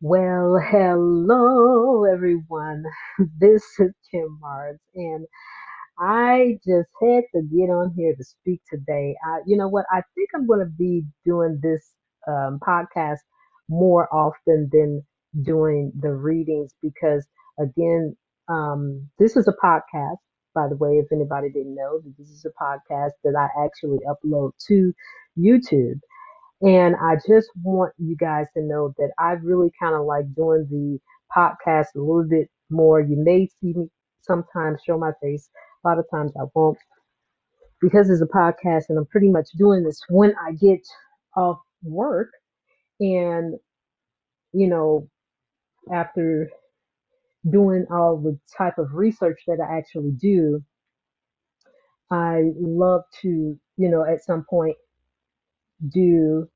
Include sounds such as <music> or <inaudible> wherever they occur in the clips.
Well, hello everyone. <laughs> This is Kim Mars, and I just had to get on here to speak today. I, you know what? I think I'm going to be doing this um, podcast more often than doing the readings because, again, um, this is a podcast. By the way, if anybody didn't know, this is a podcast that I actually upload to YouTube. And I just want you guys to know that I really kind of like doing the podcast a little bit more. You may see me sometimes show my face. A lot of times I won't because it's a podcast and I'm pretty much doing this when I get off work and, you know, after doing all the type of research that I actually do, I love to, you know, at some point do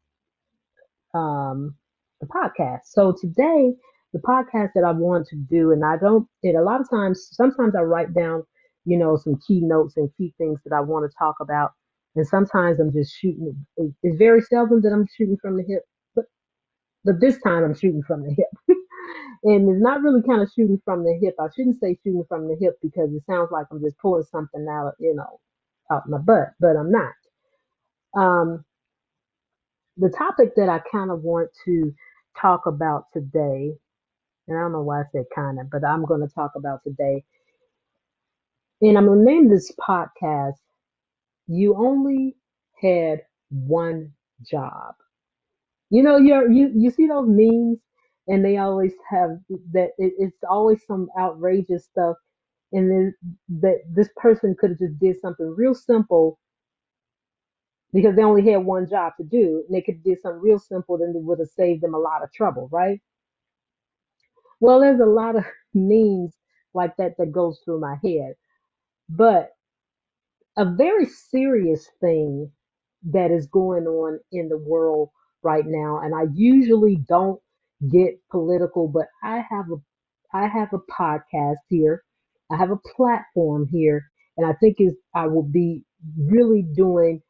um, the podcast. So today, the podcast that I want to do, and I don't, and a lot of times, sometimes I write down, you know, some key notes and key things that I want to talk about. And sometimes I'm just shooting. It's very seldom that I'm shooting from the hip, but but this time I'm shooting from the hip. <laughs> and it's not really kind of shooting from the hip. I shouldn't say shooting from the hip because it sounds like I'm just pulling something out, you know, out my butt, but I'm not. Um, the topic that I kind of want to talk about today, and I don't know why I said kind of, but I'm going to talk about today, and I'm going to name this podcast, You Only Had One Job. You know, you're, you, you see those memes, and they always have that, it, it's always some outrageous stuff, and then that this person could have just did something real simple because they only had one job to do, and they could did something real simple, then it would have saved them a lot of trouble, right? Well, there's a lot of <laughs> memes like that that goes through my head. But a very serious thing that is going on in the world right now, and I usually don't get political, but I have a I have a podcast here. I have a platform here, and I think is I will be really doing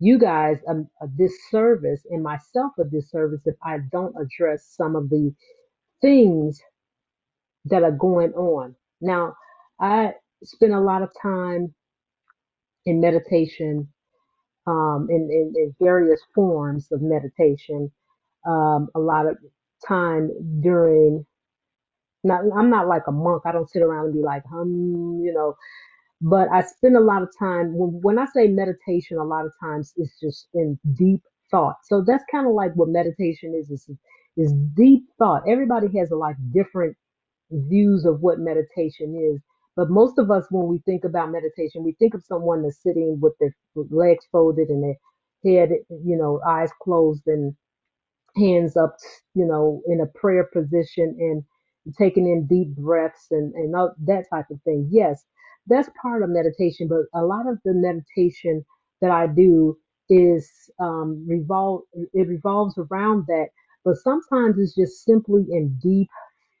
you guys a, a disservice and myself a disservice if I don't address some of the things that are going on. Now, I spend a lot of time in meditation, um, in, in, in various forms of meditation. Um, a lot of time during, not, I'm not like a monk. I don't sit around and be like, hum, you know, but I spend a lot of time, when, when I say meditation, a lot of times it's just in deep thought. So that's kind of like what meditation is, is, is deep thought. Everybody has a like different views of what meditation is. But most of us, when we think about meditation, we think of someone that's sitting with their legs folded and their head, you know, eyes closed and hands up, you know, in a prayer position and taking in deep breaths and, and all that type of thing. Yes, that's part of meditation, but a lot of the meditation that I do is um, revolve, it revolves around that, but sometimes it's just simply in deep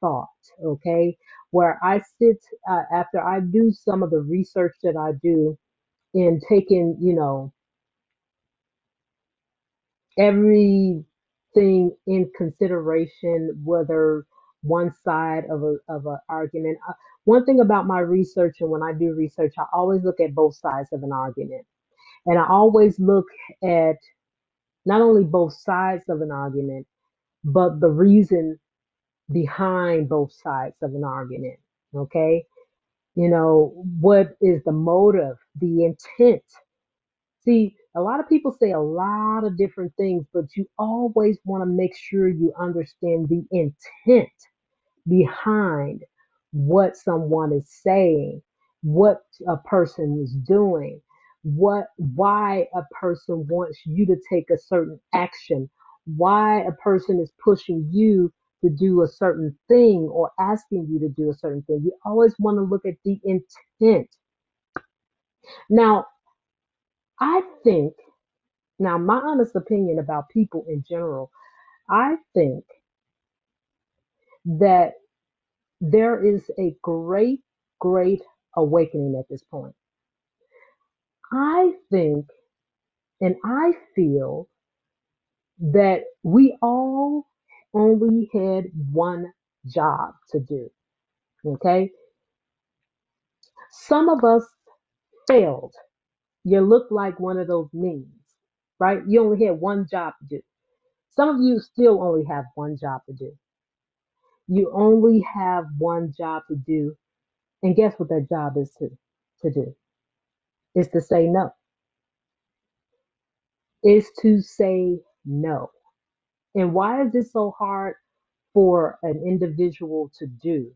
thought, okay? Where I sit uh, after I do some of the research that I do in taking, you know, everything in consideration, whether one side of a of an argument. Uh, one thing about my research, and when I do research, I always look at both sides of an argument, and I always look at not only both sides of an argument, but the reason behind both sides of an argument. Okay, you know what is the motive, the intent See, a lot of people say a lot of different things, but you always want to make sure you understand the intent behind what someone is saying, what a person is doing, what why a person wants you to take a certain action, why a person is pushing you to do a certain thing or asking you to do a certain thing. You always want to look at the intent. Now, I think Now, my honest opinion about people in general, I think that there is a great, great awakening at this point. I think and I feel that we all only had one job to do. Okay. Some of us failed. You look like one of those memes, right? You only had one job to do. Some of you still only have one job to do. You only have one job to do. And guess what that job is to, to do? Is to say no. Is to say no. And why is this so hard for an individual to do?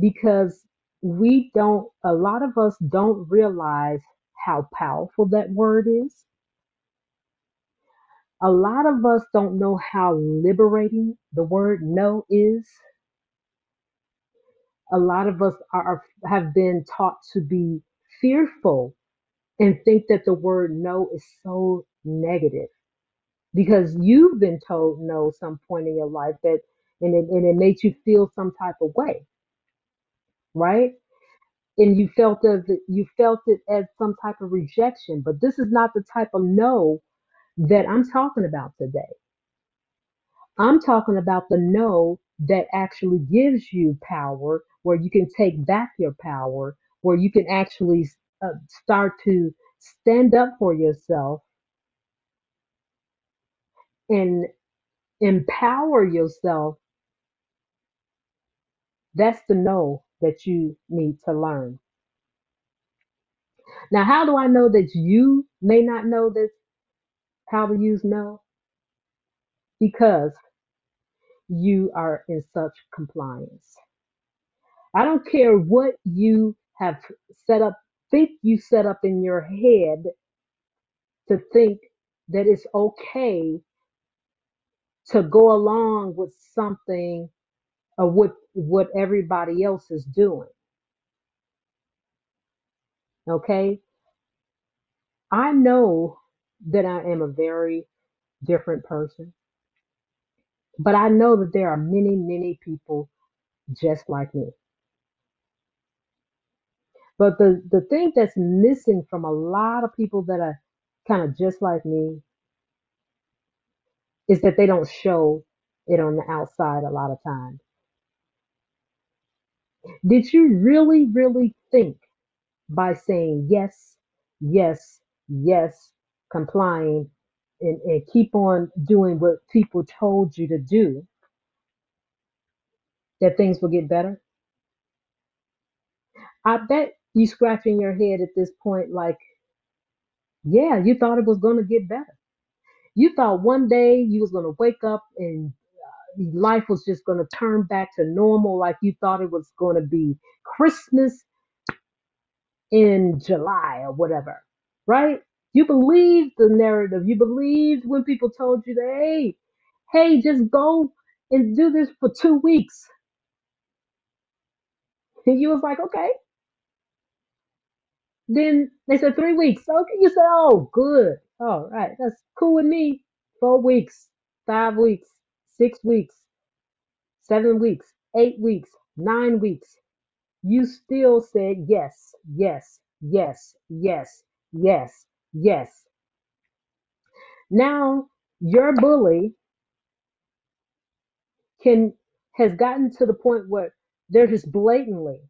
Because we don't, a lot of us don't realize how powerful that word is. A lot of us don't know how liberating the word no is. A lot of us are, have been taught to be fearful and think that the word no is so negative because you've been told no some point in your life that and it, and it made you feel some type of way right and you felt as you felt it as some type of rejection but this is not the type of no that i'm talking about today. I'm talking about the no that actually gives you power where you can take back your power where you can actually uh, start to stand up for yourself and empower yourself. That's the no that you need to learn. Now how do i know that you may not know this how to use no because you are in such compliance. I don't care what you have set up, think you set up in your head to think that it's okay to go along with something or with what everybody else is doing. Okay. I know that I am a very different person, but I know that there are many, many people just like me. But the, the thing that's missing from a lot of people that are kind of just like me is that they don't show it on the outside a lot of times. Did you really, really think by saying yes, yes, yes, complying, and, and keep on doing what people told you to do, that things will get better? I bet you scratching your head at this point, like, yeah, you thought it was going to get better. You thought one day you was going to wake up and uh, life was just going to turn back to normal like you thought it was going to be Christmas in July or whatever, right? You believed the narrative. You believed when people told you that, hey, hey, just go and do this for two weeks. And you was like, okay. Then they said three weeks. Okay, you said, oh, good. All right, that's cool with me. Four weeks, five weeks, six weeks, seven weeks, eight weeks, nine weeks. you still said yes, yes, yes, yes, yes, yes. Now your bully can has gotten to the point where they're just blatantly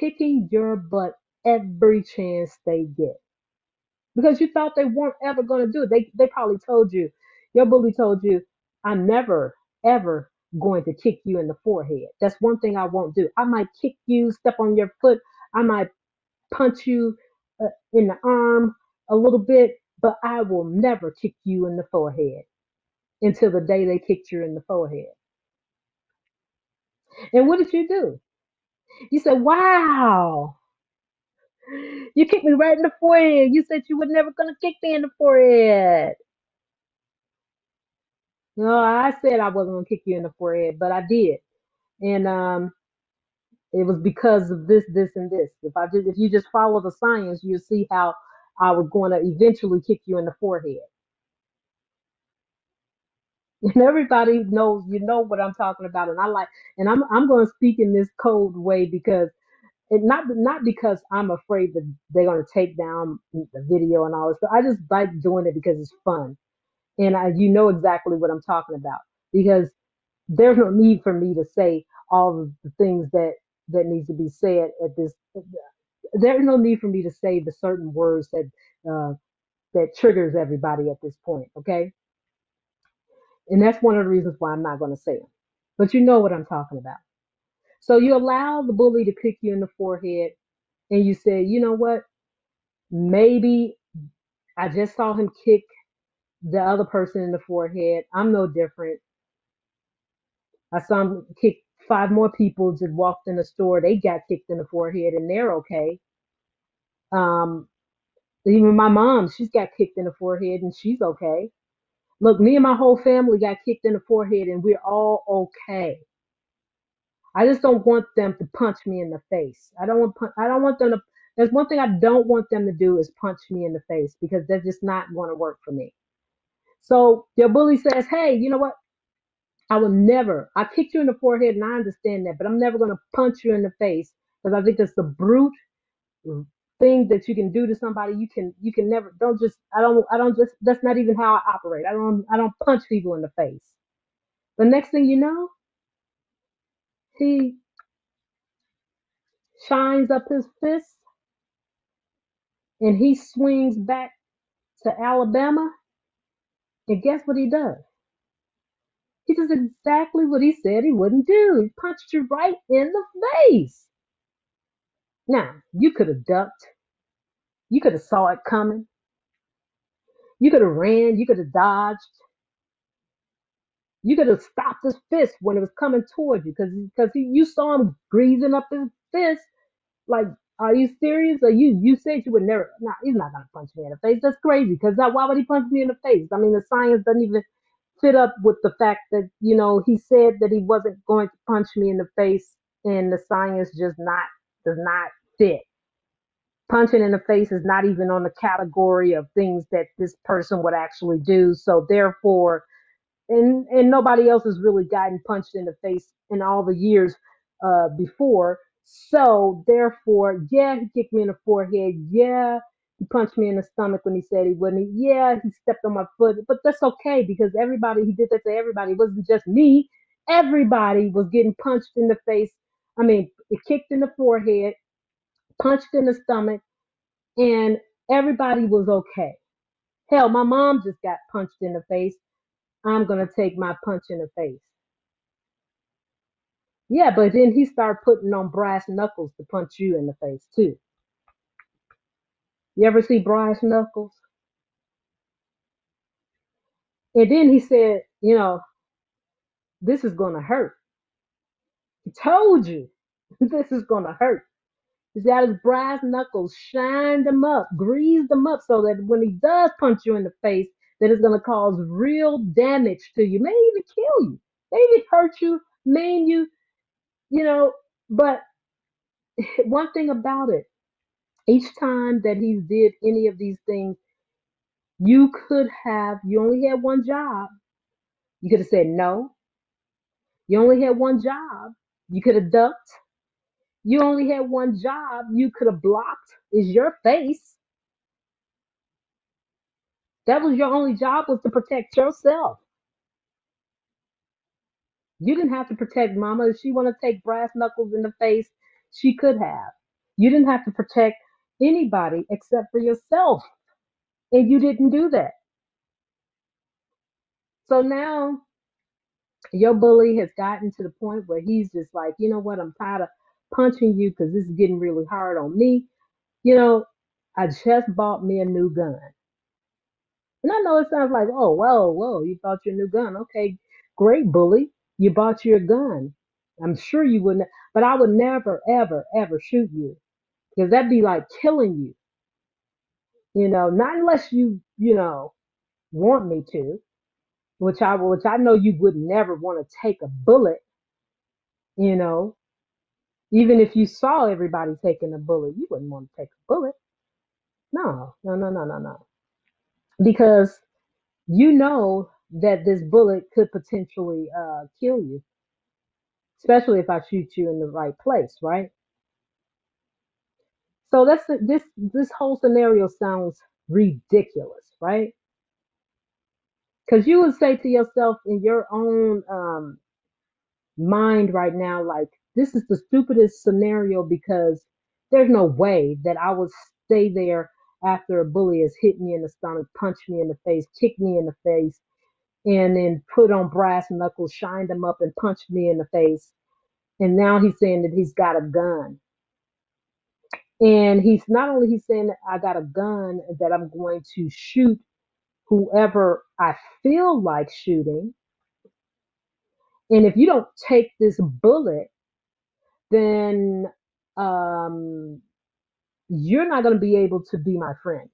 kicking your butt every chance they get because you thought they weren't ever going to do it. They they probably told you, your bully told you, I'm never ever going to kick you in the forehead. That's one thing I won't do. I might kick you, step on your foot. I might punch you in the arm a little bit, but I will never kick you in the forehead until the day they kicked you in the forehead. And what did you do? You said, Wow, you kicked me right in the forehead. You said you were never going to kick me in the forehead. No, I said I wasn't going to kick you in the forehead, but I did. And um, it was because of this, this, and this. If I just, if you just follow the science, you'll see how I was going to eventually kick you in the forehead. <laughs> and everybody knows you know what I'm talking about and I like and I'm I'm going to speak in this cold way because it not not because I'm afraid that they're gonna take down the video and all this. But I just like doing it because it's fun, and I, you know exactly what I'm talking about because there's no need for me to say all of the things that that needs to be said at this. There's no need for me to say the certain words that uh, that triggers everybody at this point. Okay, and that's one of the reasons why I'm not going to say them. But you know what I'm talking about. So you allow the bully to kick you in the forehead, and you say, you know what? Maybe I just saw him kick the other person in the forehead. I'm no different. I saw him kick five more people just walked in the store. They got kicked in the forehead, and they're okay. Um, even my mom, she's got kicked in the forehead, and she's okay. Look, me and my whole family got kicked in the forehead, and we're all okay I just don't want them to punch me in the face. I don't want I don't want them to. There's one thing I don't want them to do is punch me in the face because that's just not going to work for me. So your bully says, "Hey, you know what? I will never. I kicked you in the forehead, and I understand that, but I'm never going to punch you in the face because I think that's the brute thing that you can do to somebody. You can you can never. Don't just. I don't. I don't just. That's not even how I operate. I don't. I don't punch people in the face. The next thing you know, he shines up his fist and he swings back to Alabama, and guess what he does? He does exactly what he said he wouldn't do. He punched you right in the face. Now, you could have ducked. You could have saw it coming. You could have ran. You could have dodged. You could have stopped his fist when it was coming towards you because because you saw him greasing up his fist. Like, are you serious? Or you you said you would never? Nah, he's not gonna punch me in the face. That's crazy. Because uh, why would he punch me in the face? I mean, the science doesn't even fit up with the fact that you know he said that he wasn't going to punch me in the face and the science just not does not fit punching in the face is not even on the category of things that this person would actually do so therefore and and nobody else has really gotten punched in the face in all the years uh, before. So therefore, yeah, he kicked me in the forehead. Yeah, he punched me in the stomach when he said he wouldn't. Yeah, he stepped on my foot, but that's okay because everybody he did that to everybody. It wasn't just me. Everybody was getting punched in the face. I mean, it kicked in the forehead, punched in the stomach, and everybody was okay. Hell, my mom just got punched in the face. I'm gonna take my punch in the face. Yeah, but then he started putting on brass knuckles to punch you in the face too. You ever see brass knuckles? And then he said, you know, this is gonna hurt. He told you <laughs> this is gonna hurt. He's got his brass knuckles, shined them up, greased them up so that when he does punch you in the face, that it's gonna cause real damage to you, may even kill you, maybe hurt you, maim you, you know. But <laughs> one thing about it, each time that he did any of these things You could have, you only had one job. You could have said no. You only had one job. You could have ducked. You only had one job. You could have blocked. Is your face. That was your only job was to protect yourself. You didn't have to protect mama. If she want to take brass knuckles in the face, she could have. You didn't have to protect anybody except for yourself. And you didn't do that. So now your bully has gotten to the point where he's just like, you know what, I'm tired of punching you because this is getting really hard on me. You know, I just bought me a new gun. And I know it sounds like, oh, whoa, whoa, you bought your new gun. Okay, great, bully. You bought your gun. I'm sure you wouldn't, but I would never, ever, ever shoot you because that'd be like killing you. You know, not unless you, you know, want me to, which I, which I know you would never want to take a bullet. You know, Even if you saw everybody taking a bullet, you wouldn't want to take a bullet. No, no, no, no, no, no. Because you know that this bullet could potentially uh, kill you, especially if I shoot you in the right place, right? So that's this this whole scenario sounds ridiculous, right? Because you would say to yourself in your own um, mind right now, like, this is the stupidest scenario because there's no way that I would stay there after a bully has hit me in the stomach, punched me in the face, kicked me in the face, and then put on brass knuckles, shined them up, and punched me in the face. And now he's saying that he's got a gun. And he's not only he's saying I got a gun that I'm going to shoot whoever I feel like shooting. And if you don't take this bullet, then um, you're not going to be able to be my friend.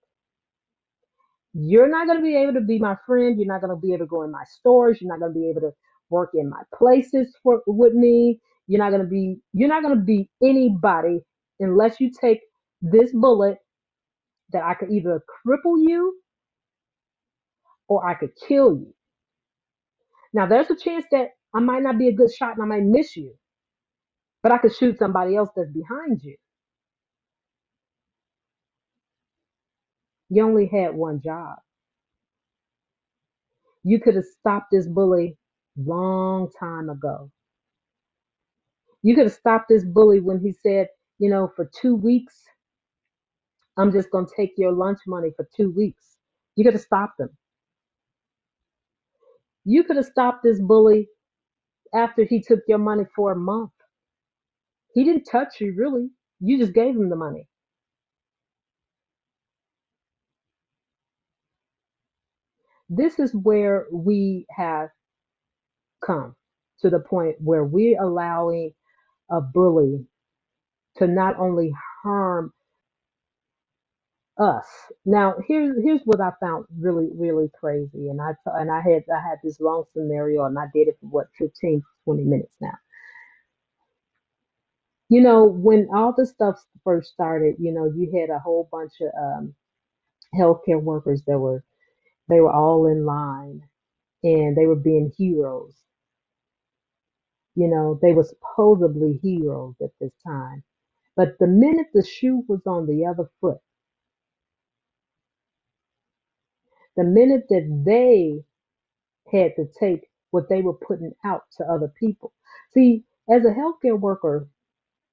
You're not going to be able to be my friend. You're not going to be able to go in my stores. You're not going to be able to work in my places for with me. You're not going to be. You're not going to be anybody unless you take this bullet that I could either cripple you or I could kill you. Now, there's a chance that I might not be a good shot and I might miss you, but I could shoot somebody else that's behind you. You only had one job. You could have stopped this bully long time ago. You could have stopped this bully when he said, you know, for two weeks, I'm just going to take your lunch money for two weeks. You could have stopped him. You could have stopped this bully after he took your money for a month. He didn't touch you, really. You just gave him the money. This is where we have come to the point where we're allowing a bully to not only harm us. Now, here's here's what I found really really crazy, and I and I had I had this long scenario, and I did it for what 15 20 minutes now. You know, when all this stuff first started, you know, you had a whole bunch of um, healthcare workers that were they were all in line, and they were being heroes. You know, they were supposedly heroes at this time. But the minute the shoe was on the other foot, the minute that they had to take what they were putting out to other people. See, as a healthcare worker,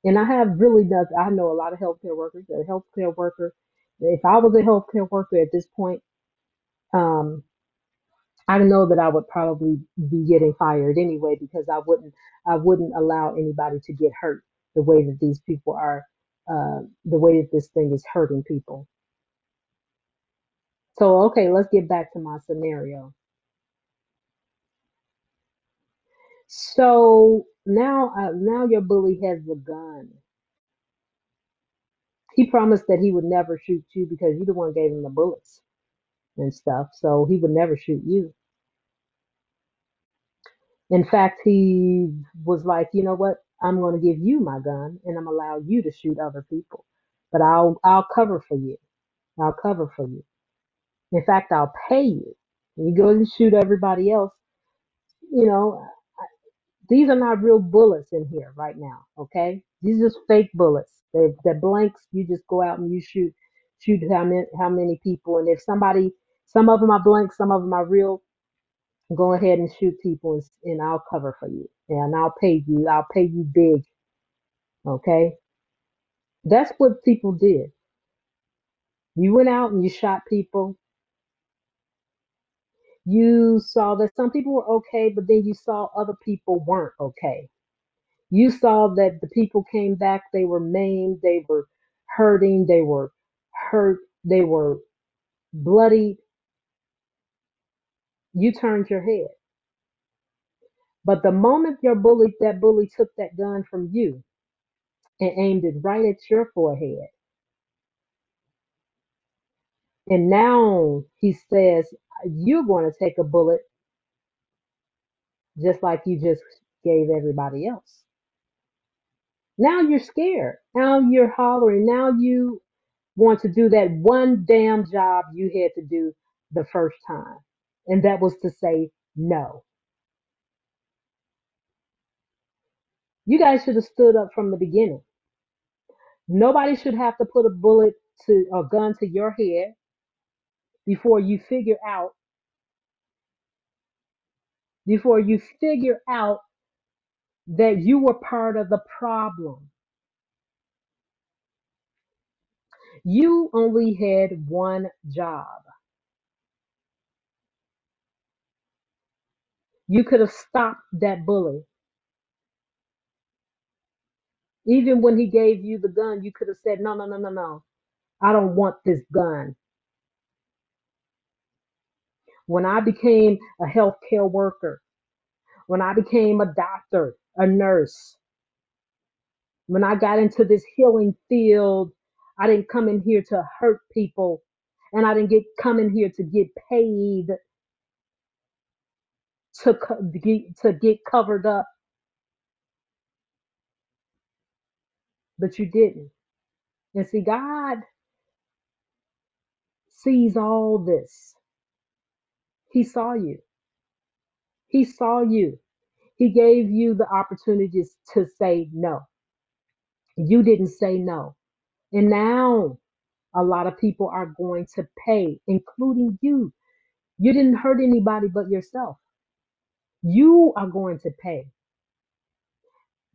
and I have really does I know a lot of healthcare workers. A healthcare worker, if I was a healthcare worker at this point, um, I know that I would probably be getting fired anyway because I wouldn't I wouldn't allow anybody to get hurt the way that these people are, uh, the way that this thing is hurting people. So okay, let's get back to my scenario. So now, uh, now your bully has a gun. He promised that he would never shoot you because you the one gave him the bullets and stuff. So he would never shoot you. In fact, he was like, you know what? I'm going to give you my gun and I'm going to allow you to shoot other people, but I'll I'll cover for you. I'll cover for you. In fact, I'll pay you. You go and shoot everybody else. You know, These are not real bullets in here right now, okay? These are just fake bullets. They they're blanks. You just go out and you shoot shoot how many how many people, and if somebody some of them are blanks, some of them are real. Go ahead and shoot people, and, and I'll cover for you, and I'll pay you. I'll pay you big, okay? That's what people did. You went out and you shot people. You saw that some people were okay, but then you saw other people weren't okay You saw that the people came back, they were maimed, they were hurting, they were hurt, they were bloodied. You turned your head. But the moment your bully, that bully took that gun from you and aimed it right at your forehead, and now he says, You're going to take a bullet just like you just gave everybody else. Now you're scared. Now you're hollering. Now you want to do that one damn job you had to do the first time. And that was to say no. You guys should have stood up from the beginning. Nobody should have to put a bullet to a gun to your head before you figure out before you figure out that you were part of the problem. You only had one job. You could have stopped that bully. Even when he gave you the gun, you could have said, No, no, no, no, no. I don't want this gun. When I became a healthcare worker, when I became a doctor, a nurse, when I got into this healing field, I didn't come in here to hurt people and I didn't get come in here to get paid to get, to get covered up, but you didn't. And see, God sees all this. He saw you. He saw you. He gave you the opportunities to say no. You didn't say no. And now a lot of people are going to pay, including you. You didn't hurt anybody but yourself. You are going to pay.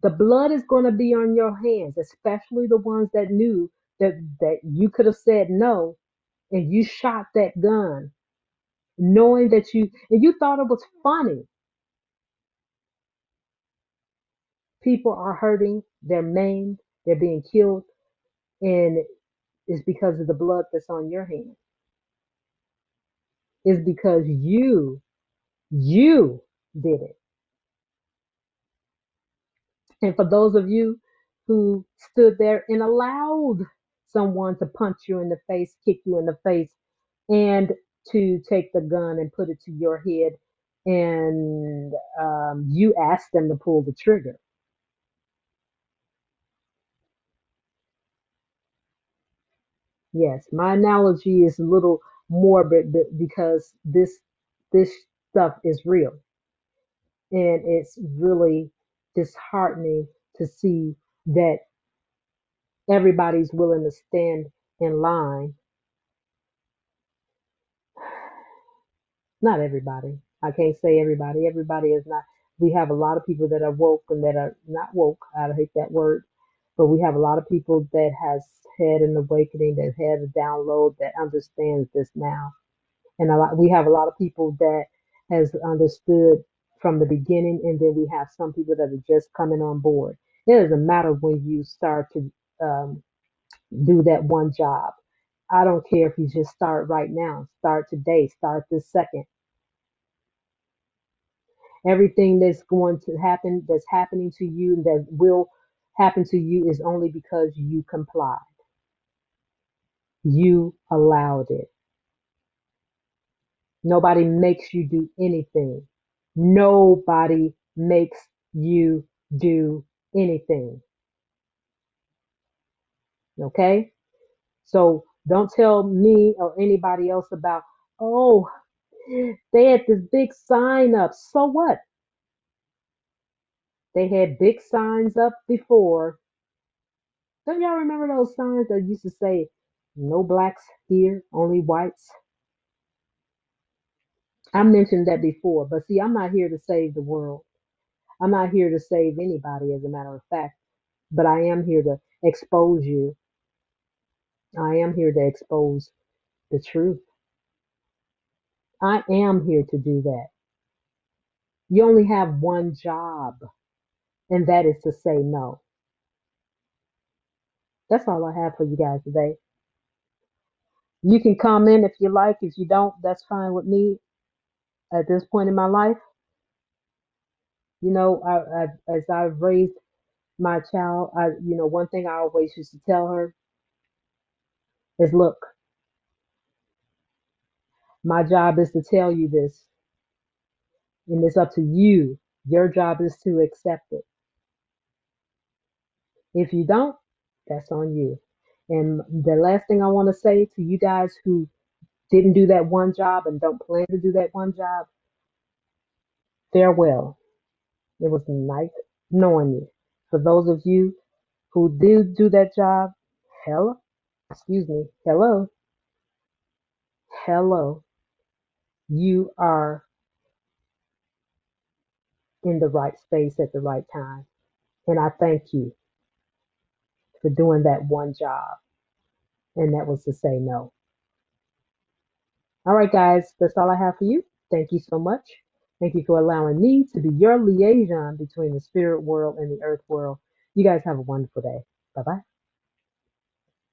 The blood is going to be on your hands, especially the ones that knew that, that you could have said no and you shot that gun knowing that you and you thought it was funny. People are hurting, they're maimed, they're being killed, and it's because of the blood that's on your hands. It's because you, you did it. And for those of you who stood there and allowed someone to punch you in the face, kick you in the face, and to take the gun and put it to your head, and um, you asked them to pull the trigger. Yes, my analogy is a little morbid be- because this this stuff is real, and it's really disheartening to see that everybody's willing to stand in line Not everybody. I can't say everybody. Everybody is not. We have a lot of people that are woke and that are not woke. I hate that word, but we have a lot of people that has had an awakening, that had a download, that understands this now, and a lot. We have a lot of people that has understood from the beginning, and then we have some people that are just coming on board. It doesn't matter when you start to um, do that one job. I don't care if you just start right now. Start today. Start this second Everything that's going to happen, that's happening to you, that will happen to you is only because you complied. You allowed it. Nobody makes you do anything. Nobody makes you do anything. Okay? So don't tell me or anybody else about, oh, they had this big sign up. So what? They had big signs up before Don't y'all remember those signs that used to say, no blacks here, only whites? I mentioned that before, but see, I'm not here to save the world. I'm not here to save anybody, as a matter of fact, but I am here to expose you. I am here to expose the truth. I am here to do that. You only have one job, and that is to say no. That's all I have for you guys today. You can comment if you like. If you don't, that's fine with me at this point in my life. You know, I, I, as I've raised my child, I, you know, one thing I always used to tell her is, look, my job is to tell you this, and it's up to you. Your job is to accept it. If you don't, that's on you. And the last thing I want to say to you guys who didn't do that one job and don't plan to do that one job, farewell. It was nice knowing you. For those of you who did do that job, Hello, excuse me. Hello, hello. You are in the right space at the right time. And I thank you for doing that one job. And that was to say no. All right, guys, that's all I have for you. Thank you so much. Thank you for allowing me to be your liaison between the spirit world and the earth world. You guys have a wonderful day. Bye bye.